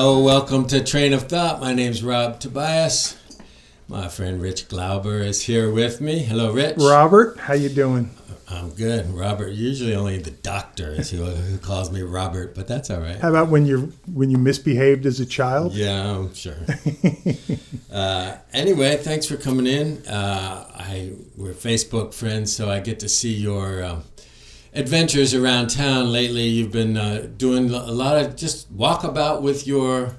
Hello, welcome to Train of Thought. My name's Rob Tobias. My friend Rich Glauber is here with me. Hello, Rich. Robert, how you doing? I'm good. Robert, usually only the doctor is who, who calls me Robert, but that's all right. How about when you when you misbehaved as a child? Yeah, I'm sure. uh, anyway, thanks for coming in. Uh, I we're Facebook friends, so I get to see your uh, adventures around town lately. You've been uh, doing a lot of just walkabout with your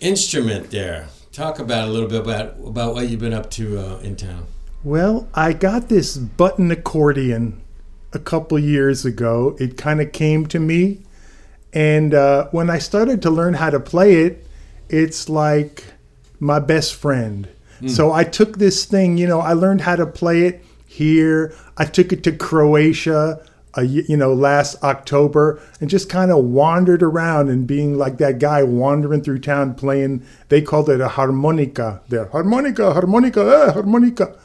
instrument there. Talk about a little bit about about what you've been up to uh, in town. Well, I got this button accordion a couple years ago. It kind of came to me, and uh, when I started to learn how to play it, it's like my best friend. Mm. So I took this thing, you know, I learned how to play it here. I took it to Croatia a, you know last October and just kind of wandered around and being like that guy wandering through town playing. They called it a harmonica. There, harmonica, harmonica, eh, harmonica.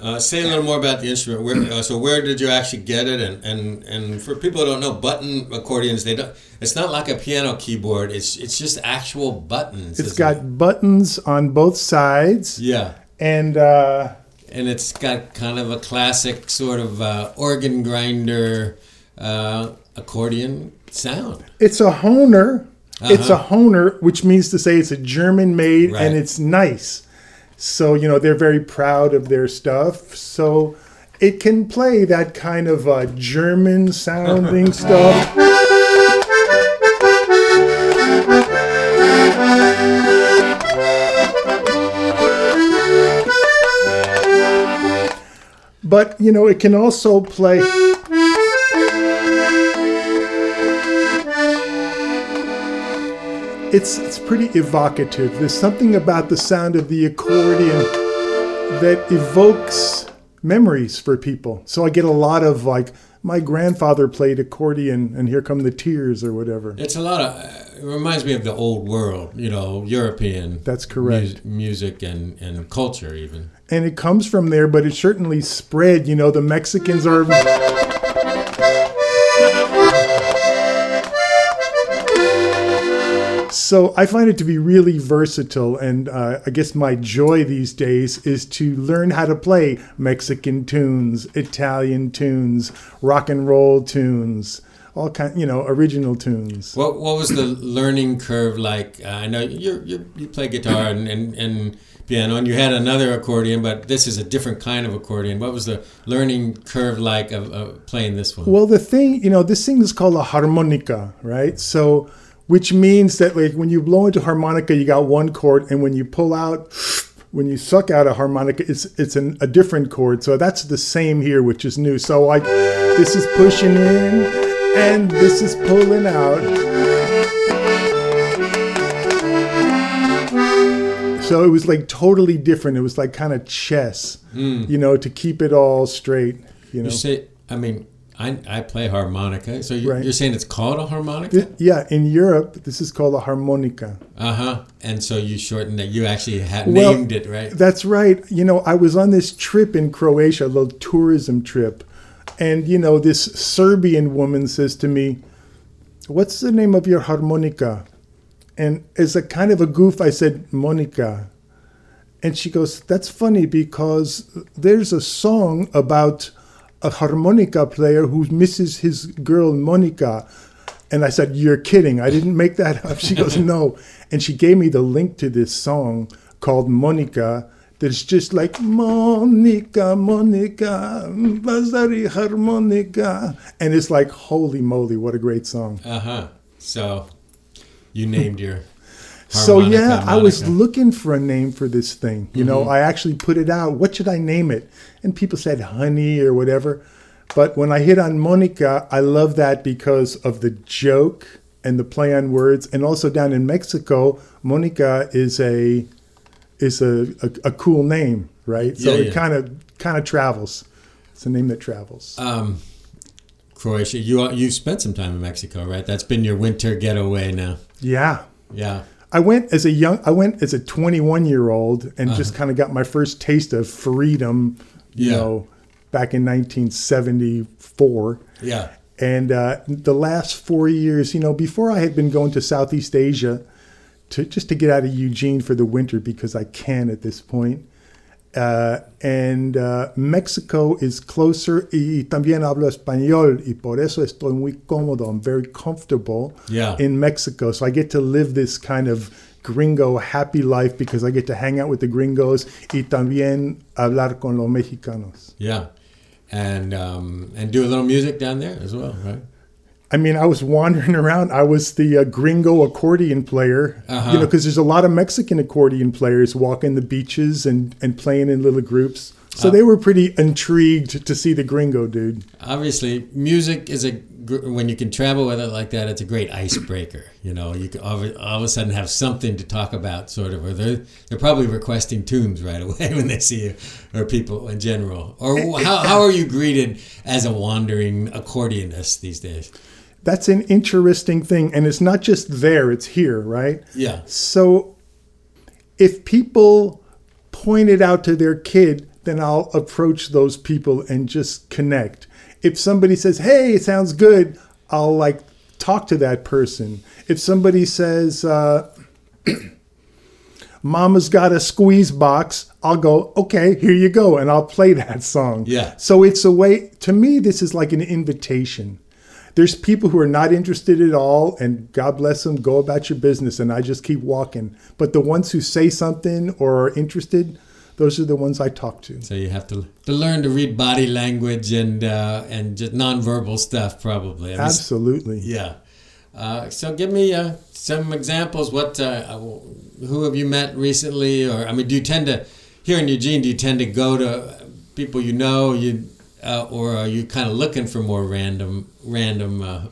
Uh, say a little more about the instrument. Where, uh, so where did you actually get it? And, and and for people who don't know, button accordions they don't. It's not like a piano keyboard. It's it's just actual buttons. It's got it? buttons on both sides. Yeah. And. Uh, and it's got kind of a classic sort of uh, organ grinder uh, accordion sound. It's a Hohner. Uh-huh. It's a Hohner, which means to say it's a German made right. and it's nice. So, you know, they're very proud of their stuff. So it can play that kind of uh, German sounding stuff. But you know it can also play it's it's pretty evocative. There's something about the sound of the accordion that evokes memories for people. So i get a lot of like my grandfather played accordion and here come the tears or whatever. It's a lot of it reminds me of the old world you know european that's correct. mu- music and and culture even and it comes from there, but it certainly spread. You know, the Mexicans are. So I find it to be really versatile, and uh, I guess my joy these days is to learn how to play Mexican tunes, Italian tunes, rock and roll tunes all kind, you know, original tunes. What What was the learning curve like? Uh, I know you you play guitar and, and, and piano, and you had another accordion, but this is a different kind of accordion. What was the learning curve like of, of playing this one? Well, the thing, you know, this thing is called a harmonica, right? So, which means that like when you blow into harmonica, you got one chord, and when you pull out when you suck out a harmonica, it's it's an, a different chord. So that's the same here, which is new. So like this is pushing in, and this is pulling out. So it was like totally different. It was like kind of chess, mm. you know, to keep it all straight. You know, you say, I mean, I, I play harmonica. So you, are saying it's called a harmonica? Yeah, in Europe, this is called a harmonica. Uh huh. And so you shortened it. You actually had well, named it, right? That's right. You know, I was on this trip in Croatia, a little tourism trip, and you know, this Serbian woman says to me, "What's the name of your harmonica?" And as a kind of a goof, I said, Monica. And she goes, That's funny because there's a song about a harmonica player who misses his girl, Monica. And I said, You're kidding. I didn't make that up. She goes, No. And she gave me the link to this song called Monica that's just like Monica, Monica, Bazari harmonica. And it's like, holy moly, what a great song. Uh huh. So you named your. so yeah. I was looking for a name for this thing. You mm-hmm. know, I actually put it out. What should I name it? And people said honey or whatever. But when I hit on Monica, I love that because of the joke and the play on words, and also down in Mexico, Monica is a is a, a, a cool name, right? So yeah, yeah. it kind of kind of travels. It's a name that travels. Um, Croatia. You you spent some time in Mexico, right? That's been your winter getaway now. Yeah. Yeah. I went as a young I went as a 21 year old and uh-huh. just kind of got my first taste of freedom, you yeah. know, back in 1974. Yeah. And uh, the last four years, you know, before I had been going to Southeast Asia to just to get out of Eugene for the winter because I can at this point. Uh, and uh, Mexico is closer y también hablo español y por eso estoy muy cómodo. I'm very comfortable Yeah. in Mexico. So I get to live this kind of gringo happy life because I get to hang out with the gringos y también hablar con los mexicanos. Yeah. And um, and do a little music down there as well, right? I mean, I was wandering around. I was the uh, gringo accordion player, Uh-huh. you know, because there's a lot of Mexican accordion players walking the beaches and, and playing in little groups. So Uh. they were pretty intrigued to see the gringo dude. Obviously, music is a when you can travel with it like that, it's a great icebreaker. You know, you can all, of- all of a sudden have something to talk about, sort of. Or they're they're probably requesting tunes right away when they see you, or people in general. Or how how are you greeted as a wandering accordionist these days? That's an interesting thing. And it's not just there, it's here, right? Yeah. So if people point it out to their kid, then I'll approach those people and just connect. If somebody says, "Hey, it sounds good," I'll like talk to that person. If somebody says, uh, "Mama's got a squeeze box," I'll go, "Okay, here you go," and I'll play that song. Yeah. So it's a way. To me, this is like an invitation. There's people who are not interested at all, and God bless them, go about your business, and I just keep walking. But the ones who say something or are interested, those are the ones I talk to. So you have to to learn to read body language and uh, and just nonverbal stuff, probably. I mean, Absolutely. Yeah. Uh, so give me uh, some examples. What, uh, who have you met recently? Or I mean, do you tend to here in Eugene? Do you tend to go to people you know? You uh, or are you kind of looking for more random, random? Uh,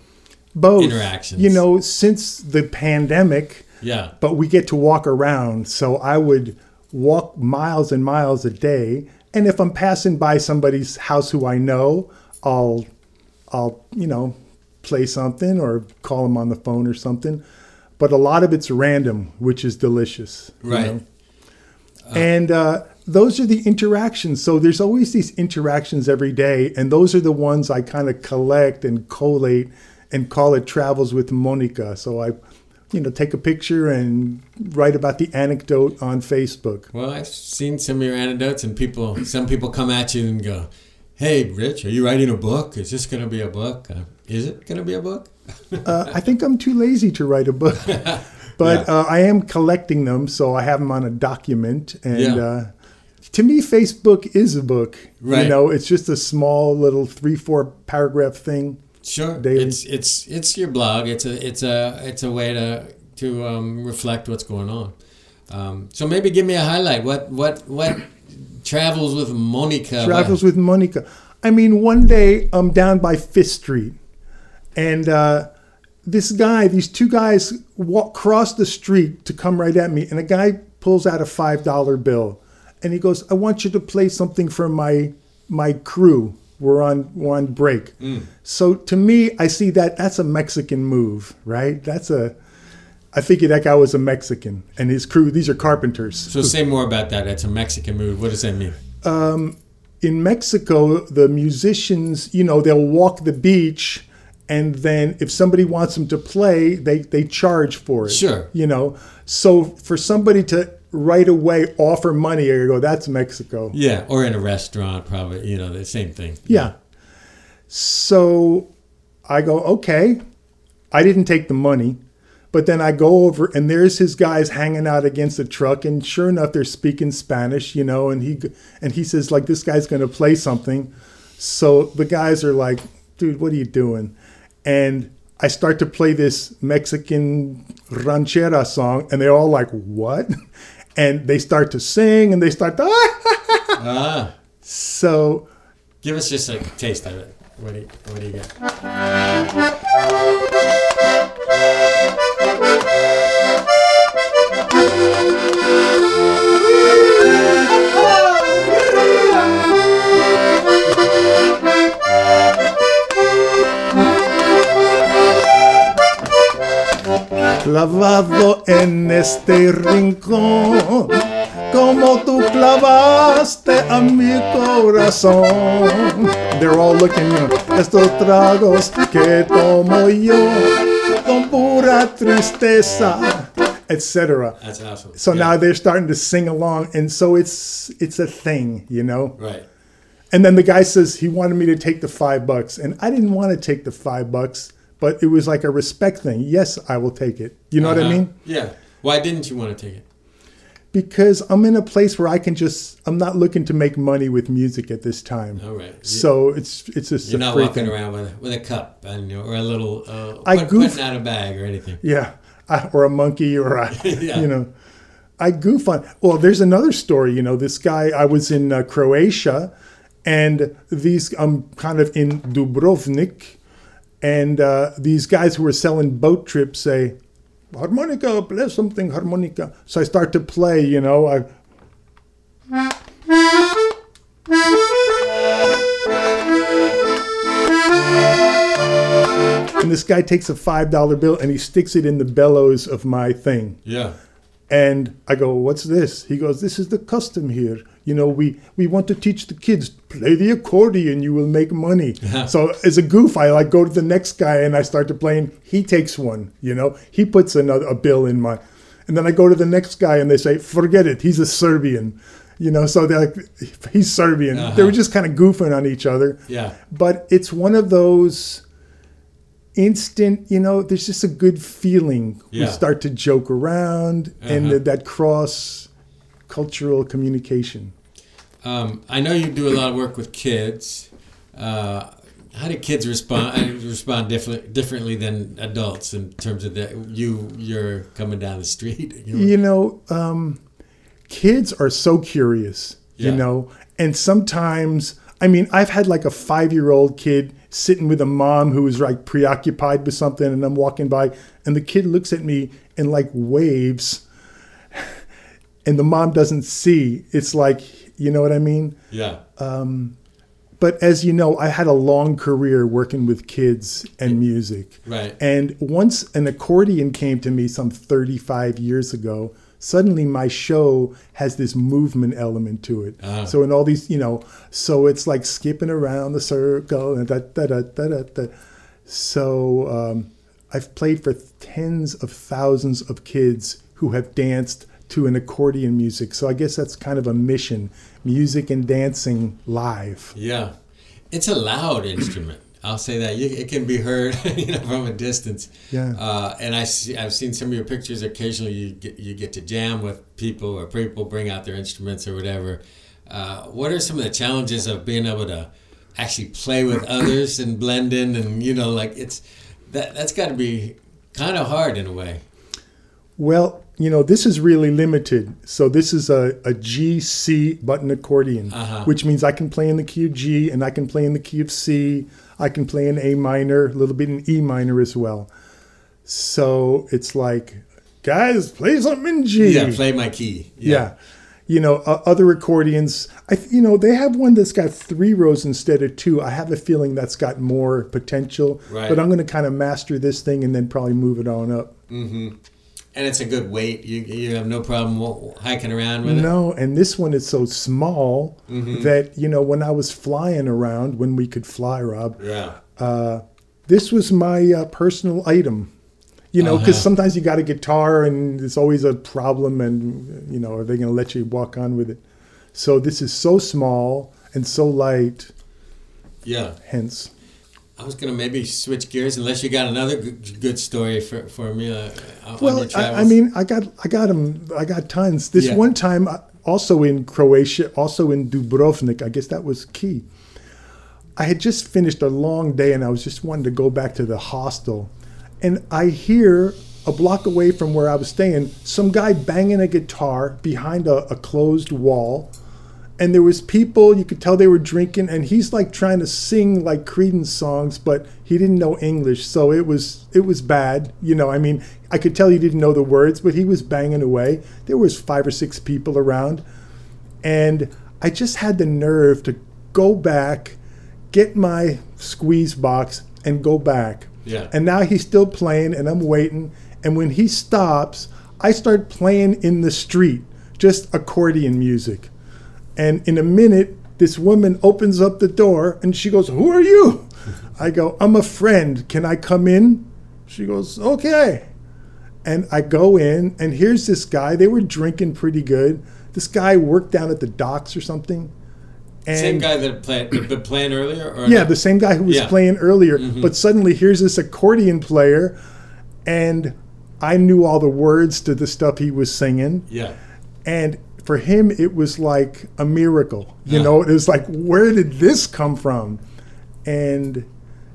Both Interactions. You know, since the pandemic, yeah. but we get to walk around. So I would walk miles and miles a day. And if I'm passing by somebody's house who I know, I'll, I'll, you know, play something or call them on the phone or something. But a lot of it's random, which is delicious. you Right. know? and uh, those are the interactions. So there's always these interactions every day, and those are the ones I kind of collect and collate and call it travels with Monica. So I, you know, take a picture and write about the anecdote on Facebook. Well, I've seen some of your anecdotes, and people, some people come at you and go, "Hey, Rich, are you writing a book? Is this going to be a book? Uh, is it going to be a book?" Uh, I think I'm too lazy to write a book, but Yeah. uh, I am collecting them, so I have them on a document. And Yeah. To me, Facebook is a book. Right. You know, it's just a small little three, four paragraph thing. Sure, daily. it's it's it's your blog. It's a it's a it's a way to to um, reflect what's going on. Um, so maybe give me a highlight. What what what travels with Monica? Travels with Monica. I mean, one day I'm down by Fifth Street, and uh, this guy, these two guys walk cross the street to come right at me, and a guy pulls out a five dollar bill, and he goes, "I want you to play something for my my crew. We're on we're on break." Mm. So to me, I see that that's a Mexican move, right? That's a I figured that guy was a Mexican, and his crew. These are carpenters. So say more about that. That's a Mexican move. What does that mean? Um, in Mexico, the musicians, you know, they'll walk the beach, and then if somebody wants them to play, they they charge for it. Sure. You know, so for somebody to right away offer money, I go, that's Mexico. Yeah, or in a restaurant, probably. You know, the same thing. Yeah. So I go, okay. I didn't take the money. But then I go over and there's his guys hanging out against the truck and sure enough they're speaking Spanish, you know, and he and he says like this guy's going to play something. So the guys are like, "Dude, what are you doing?" And I start to play this Mexican ranchera song and they're all like, "What?" And they start to sing and they start to Ah, So give us just a taste of it. What do you What do you get? Clavado en este rincón, como tú clavaste a mi corazón. They're all looking, you know, estos tragos que tomo yo, con pura tristeza, etc. That's awesome. So Yeah. now they're starting to sing along, and so it's it's a thing, you know. Right. And then the guy says he wanted me to take the five bucks, and I didn't want to take the five bucks, but it was like a respect thing. Yes, I will take it. You know what I Uh-huh. mean? Yeah. Why didn't you want to take it? Because I'm in a place where I can just I'm not looking to make money with music at this time. All right. So it's it's just You're a not walking thing. around with a, with a cup and, you know, or a little uh, I put, goof- putting out a bag or anything. Yeah, I, or a monkey, or a, Yeah. you know, I goof on. Well, there's another story. You know, this guy. I was in uh, Croatia, and these I'm kind of in Dubrovnik, and uh, these guys who were selling boat trips say, "Harmonica, play something harmonica." So I start to play. You know, I. And this guy takes a five dollar bill and he sticks it in the bellows of my thing. Yeah. And I go, "What's this?" He goes, "This is the custom here. You know, we we want to teach the kids play the accordion. You will make money." so as a goof, I like go to the next guy and I start to play. And he takes one. You know, he puts another a bill in my, and then I go to the next guy and they say, "Forget it. He's a Serbian." You know, so they're like, "He's Serbian." They Uh-huh. were just kind of goofing on each other. Yeah. But it's one of those instant, you know, there's just a good feeling. Yeah. We start to joke around and Uh-huh. that, that cross cultural communication. Um, I know you do a lot of work with kids. Uh, how do kids respond? uh, respond different, differently than adults in terms of that? You you're coming down the street. You know? You know, um, kids are so curious, you know, and sometimes, I mean, I've had like a five year old kid sitting with a mom who was like preoccupied with something, and I'm walking by, and the kid looks at me and like waves, and the mom doesn't see. It's like, you know what I mean? Yeah. But as you know, I had a long career working with kids and music. Right. And once an accordion came to me some 35 years ago, suddenly my show has this movement element to it. Ah. So in all these, you know, so it's like skipping around the circle and da da da da da. da. So um, I've played for tens of thousands of kids who have danced to an accordion music. So I guess that's kind of a mission: music and dancing live. Yeah, it's a loud instrument. I'll say that it can be heard, you know, from a distance. Yeah. Uh, and I see, I've seen some of your pictures. Occasionally, you get you get to jam with people, or people bring out their instruments or whatever. Uh, what are some of the challenges of being able to actually play with others and blend in, and you know, like it's that that's got to be kind of hard in a way. Well, you know, this is really limited. So this is a, a G C button accordion, Uh-huh. which means I can play in the key of G and I can play in the key of C. I can play in A minor, a little bit in E minor as well. So it's like, guys, play something in G. Yeah, play my key. Yeah. You know, uh, other accordions, I you know, they have one that's got three rows instead of two. I have a feeling that's got more potential. Right. But I'm going to kind of master this thing and then probably move it on up. And it's a good weight. You you have no problem hiking around with it. No, and this one is so small Mm-hmm. that you know when I was flying around when we could fly, Rob. Yeah. Uh, this was my uh, personal item. You know, because Uh-huh. sometimes you got a guitar and it's always a problem, and you know, are they going to let you walk on with it? So this is so small and so light. Yeah. Hence, I was gonna maybe switch gears unless you got another good, good story for, for me uh, well, I. I mean, I got I got them. I got tons. This Yeah. one time, uh, also in Croatia, also in Dubrovnik. I guess that was key. I had just finished a long day, and I was just wanting to go back to the hostel, and I hear a block away from where I was staying some guy banging a guitar behind a, a closed wall. And there was people you could tell they were drinking, and he's like trying to sing like Creedence songs, but he didn't know English, so it was it was bad. You know, I mean, I could tell he didn't know the words, but he was banging away. There was five or six people around, and I just had the nerve to go back, get my squeeze box, and go back. Yeah. And now he's still playing, and I'm waiting. And when he stops, I start playing in the street, just accordion music. And in a minute, this woman opens up the door and she goes, Who are you? I go, I'm a friend. Can I come in? She goes, Okay. And I go in, and here's this guy. They were drinking pretty good. This guy worked down at the docks or something. And same guy that played been playing earlier, yeah, not? the same guy who was yeah. playing earlier. Mm-hmm. But suddenly, here's this accordion player, and I knew all the words to the stuff he was singing. Yeah, and for him, it was like a miracle. You know, it was like, where did this come from? And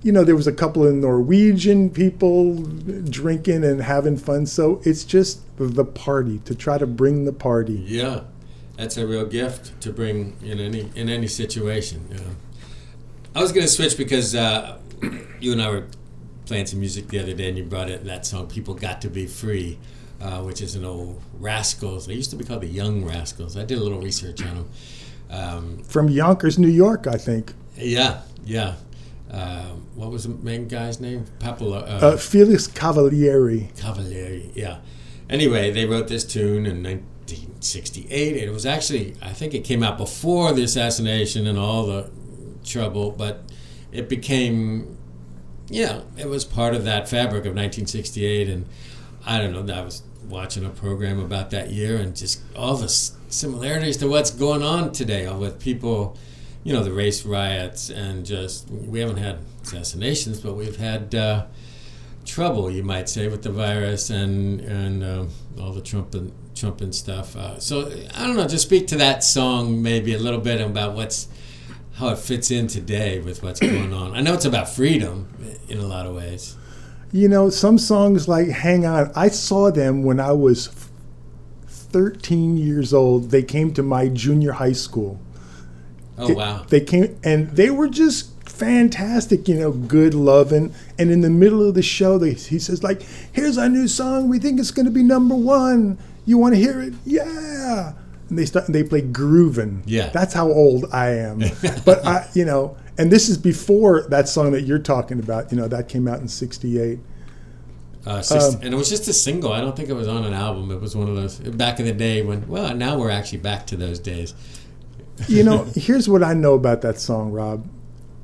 you know, there was a couple of Norwegian people drinking and having fun. So it's just the party to try to bring the party. Yeah, that's a real gift to bring in any in any situation. Yeah. I was going to switch because uh, you and I were playing some music the other day, and you brought it that song "People Got to Be Free." Uh, which is an old Rascals. They used to be called the Young Rascals. I did a little research on them. Um, From Yonkers, New York, I think. Yeah, yeah. Uh, what was the main guy's name? Papalo, uh, uh, Felix Cavaliere. Cavaliere, yeah. Anyway, they wrote this tune in 1968. It was actually, I think it came out before the assassination and all the trouble, but it became, yeah, it was part of that fabric of 1968. And I don't know, that was watching a program about that year and just all the similarities to what's going on today with people you know the race riots and just we haven't had assassinations, but we've had uh, trouble, you might say, with the virus and and uh, all the Trump and Trump and stuff. Uh, so I don't know. Just speak to that song maybe a little bit about what's how it fits in today with what's going on. I know it's about freedom in a lot of ways. You know, some songs like "Hang On." I saw them when I was 13 years old. They came to my junior high school Oh wow! They came and they were just fantastic, you know, good loving. And in the middle of the show, they, he says like, "Here's our new song. We think it's going to be number one. You want to hear it? Yeah." And they start. and They play grooving. Yeah. That's how old I am. but I, you know, and this is before that song that you're talking about. You know, that came out in '68. Uh, um, and it was just a single. I don't think it was on an album. It was one of those back in the day when. Well, now we're actually back to those days you know, here's what I know about that song, Rob.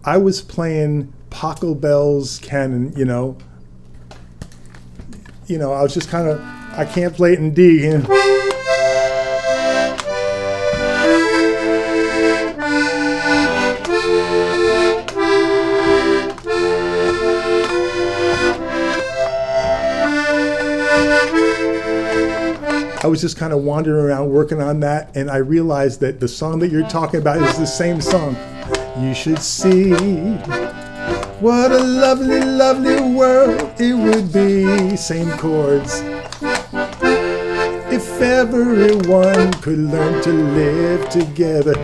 I was playing Pachelbel's Canon, you know. You know, I was just kind of, I can't play it in D. You know? I was just kind of wandering around working on that, and I realized that the song that you're talking about is the same song. You should see what a lovely, lovely world it would be. Same chords. If everyone could learn to live together.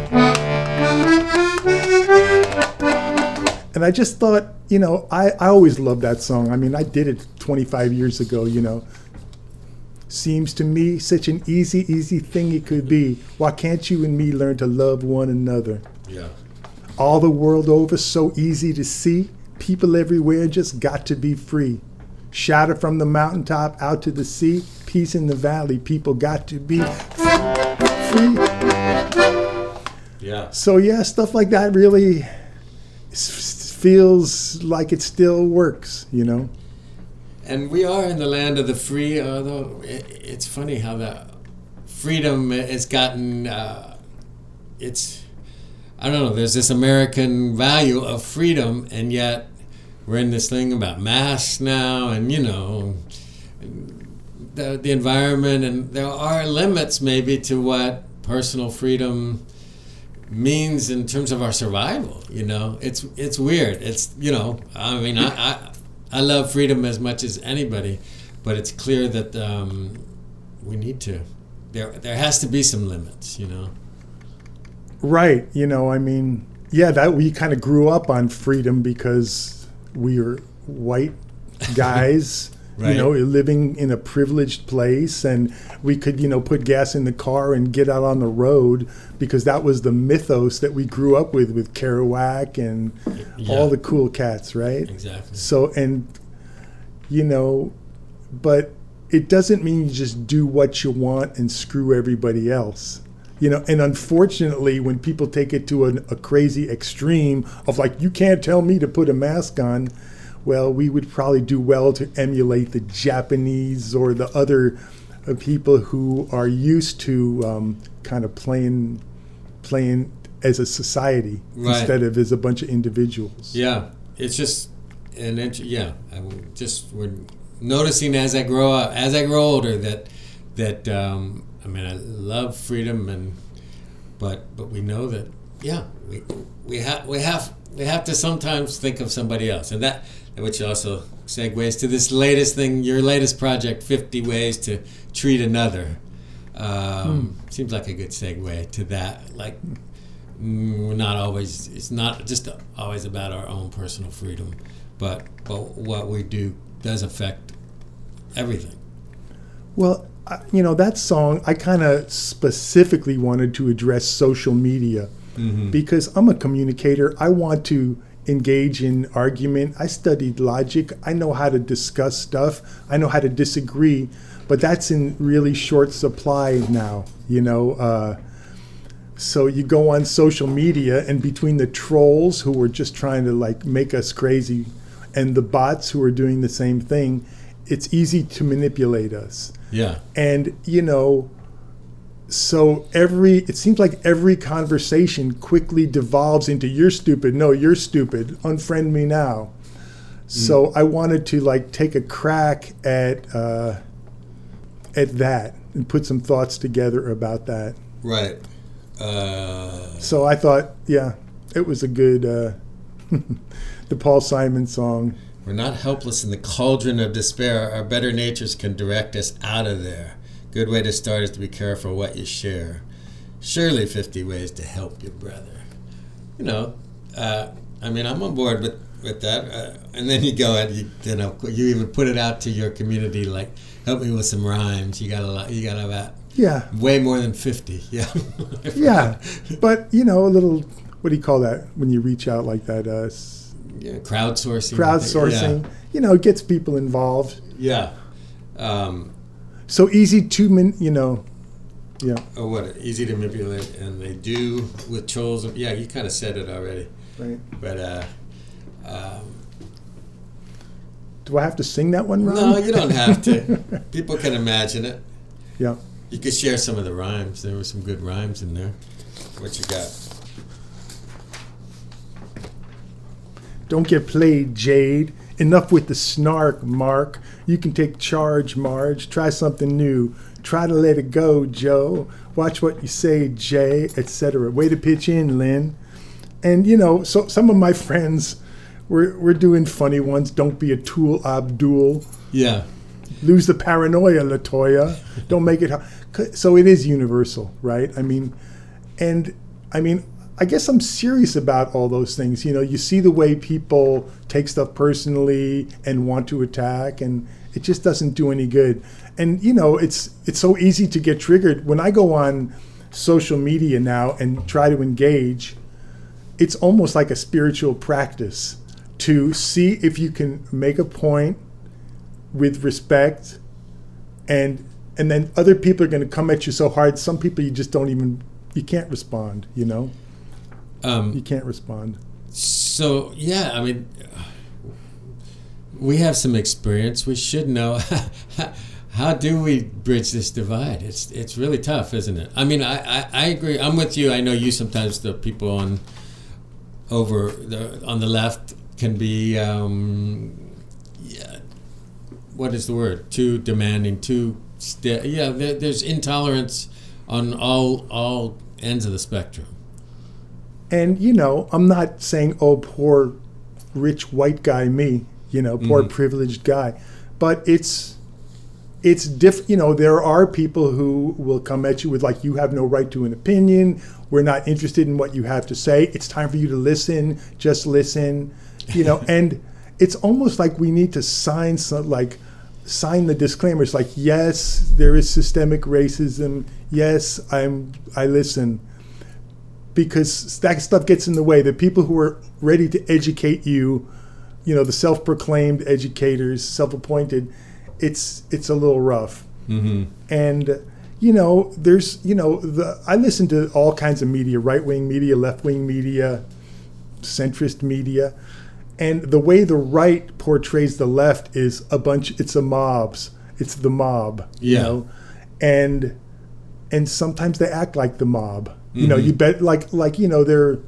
And I just thought, you know, I, I always loved that song. I mean, I did it 25 years ago, you know seems to me such an easy, easy thing it could be. Why can't you and me learn to love one another? Yeah. All the world over, so easy to see. People everywhere just got to be free. Shatter from the mountaintop out to the sea. Peace in the valley. People got to be free. Yeah. So yeah, stuff like that really feels like it still works, you know and we are in the land of the free. Although it's funny how that freedom has gotten. Uh, it's I don't know. There's this American value of freedom, and yet we're in this thing about masks now, and you know. The, the environment and there are limits maybe to what personal freedom means in terms of our survival you know it's it's weird it's you know i mean i, I I love freedom as much as anybody, but it's clear that um, we need to. There, there has to be some limits, you know. Right. You know, I mean, yeah, that we kind of grew up on freedom because we were white guys. Right. You know, living in a privileged place, and we could, you know, put gas in the car and get out on the road because that was the mythos that we grew up with with Kerouac and yeah. all the cool cats, right? Exactly. So and you know, but it doesn't mean you just do what you want and screw everybody else. You know, and unfortunately, when people take it to an, a crazy extreme of like, you can't tell me to put a mask on, well, we would probably do well to emulate the Japanese or the other uh, people who are used to um, kind of playing playing as a society Right. instead of as a bunch of individuals. Yeah, it's just an yeah. I just we're noticing as I grow up, as I grow older, that that um, I mean, I love freedom and but but we know that yeah, we we have we have we have to sometimes think of somebody else, and that which also segues to this latest thing, your latest project, Fifty Ways to Treat Another. Um, Seems like a good segue to that. Like mm, we're not always it's not just always about our own personal freedom but but what we do does affect everything Well, you know, that song, I kind of specifically wanted to address social media because I'm a communicator. I want to engage in argument. I studied logic. I know how to discuss stuff. I know how to disagree, but that's in really short supply now, you know. Uh, so you go on social media, and between the trolls who are just trying to like make us crazy and the bots who are doing the same thing, it's easy to manipulate us yeah and you know so every it seems like every conversation quickly devolves into you're stupid. No you're stupid. Unfriend me now. So i wanted to like take a crack at uh at that and put some thoughts together about that. Right. Uh, so i thought yeah it was a good uh the paul simon song. We're not helpless in the cauldron of despair. Our better natures can direct us out of there good way to start is to be careful what you share. Surely 50 ways to help your brother. You know uh, i mean i'm on board with with that uh, and then you go and you you know you even put it out to your community like help me with some rhymes. You got a lot you got about yeah. Way more than 50 yeah. Yeah but you know a little what do you call that when you reach out like that uh yeah, crowdsourcing. crowdsourcing. You know it gets people involved. Yeah, yeah. Um, so easy to min, you know yeah. Oh what easy to manipulate and they do with trolls yeah you kind of said it already. Right. But uh um, do i have to sing that one Ron? no you don't have to. People can imagine it. Yeah. You could share some of the rhymes. There were some good rhymes in there. What you got? Don't get played jade. Enough with the snark mark you can take charge marge. Try something new. Try to let it go joe. Watch what you say jay etc way to pitch in lynn. And you know so some of my friends we're, we're doing funny ones. Don't be a tool abdul. Yeah. Lose the paranoia latoya. Don't make it hu- so it is universal right? I mean and i mean i guess i'm serious about all those things. You know you see the way people take stuff personally and want to attack and it just doesn't do any good. And you know it's it's so easy to get triggered. When i go on social media now and try to engage it's almost like a spiritual practice to see if you can make a point with respect and and then other people are going to come at you so hard some people you just don't even you can't respond you know? You um, can't respond. so yeah i mean we have some experience. We should know how do we bridge this divide? It's it's really tough isn't it? I mean i i, I agree. I'm with you. I know you sometimes the people on over the on the left can be um yeah, what is the word? Too demanding too sti- yeah there, there's intolerance on all all ends of the spectrum. And you know i'm not saying oh poor rich white guy me you know poor Mhm. privileged guy. But it's it's diff you know there are people who will come at you with like you have no right to an opinion. We're not interested in what you have to say. It's time for you to listen. Just listen. You know and it's almost like we need to sign some like sign the disclaimers like yes there is systemic racism. Yes i'm i listen. Because that stuff gets in the way. The people who are ready to educate you you know the self-proclaimed educators self-appointed it's it's a little rough mm-hmm. and you know there's you know the i listen to all kinds of media right-wing media left-wing media centrist media and the way the right portrays the left is a bunch. It's a mobs. It's the mob. You Yeah. know, and and sometimes they act like the mob. You know, you bet like like you know they're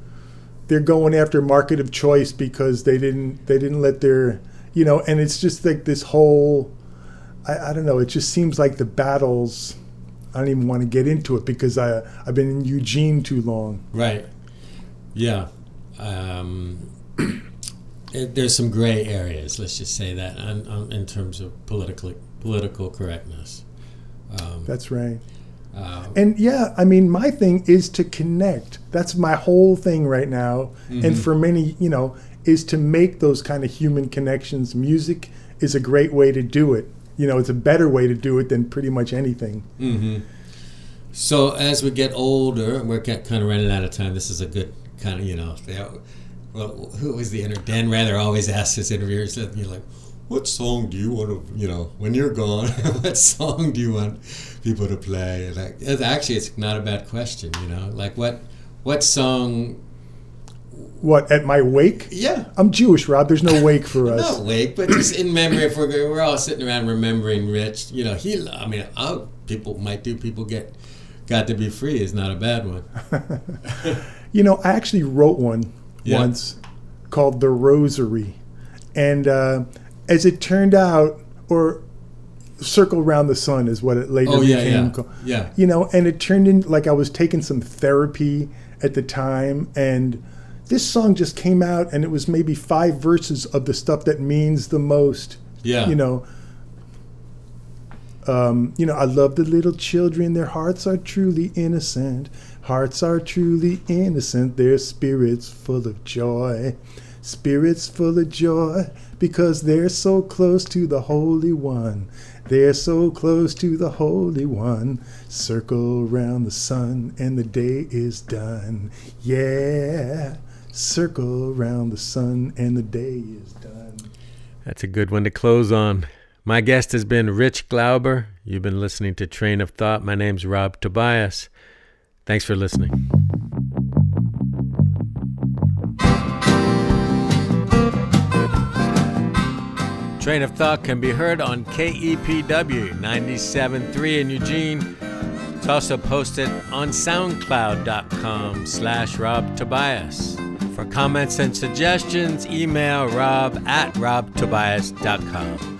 they're going after market of choice because they didn't they didn't let their you know and it's just like this whole I, I don't know it just seems like the battles I don't even want to get into it because I I've been in Eugene too long. Right. Yeah. Um, it, there's some gray areas. Let's just say that, on, on, in terms of political political correctness. Um, That's right. Uh, And yeah, I mean, my thing is to connect. That's my whole thing right now. And for many, you know, is to make those kind of human connections. Music is a great way to do it. You know, it's a better way to do it than pretty much anything. mhm. So as we get older, we're kind of running out of time. This is a good kind of you know. Well, who was the interview? Dan Rather always asks his interviewers, you're like, "What song do you want to, you know, when you're gone? what song do you want people to play?" Like, it's actually, it's not a bad question. You know, like what what song? What, at my wake? Yeah, I'm Jewish, Rob. There's no wake for us. Not wake, but just in memory. If we're we're all sitting around remembering Rich, you know, he. I mean, i people might do. People get got to be free is not a bad one. You know, I actually wrote one Yeah. once called The Rosary. And uh, as it turned out, or Circle Around the Sun is what it later Oh yeah, became yeah, called. yeah. You know, and it turned in like I was taking some therapy at the time. And this song just came out, and it was maybe five verses of the stuff that means the most. Yeah. You know, um, you know, I love the little children. Their hearts are truly innocent. Hearts are truly innocent. Their spirits full of joy. Spirits full of joy because they're so close to the Holy One. They're so close to the Holy One. Circle round the sun and the day is done. Yeah. Circle round the sun and the day is done. That's a good one to close on. My guest has been Rich Glauber. You've been listening to Train of Thought. My name's Rob Tobias. Thanks for listening. Train of Thought can be heard on KEPW 97.3 in Eugene. It's also posted on soundcloud.com slash Rob Tobias. For comments and suggestions, email rob at robtobias.com.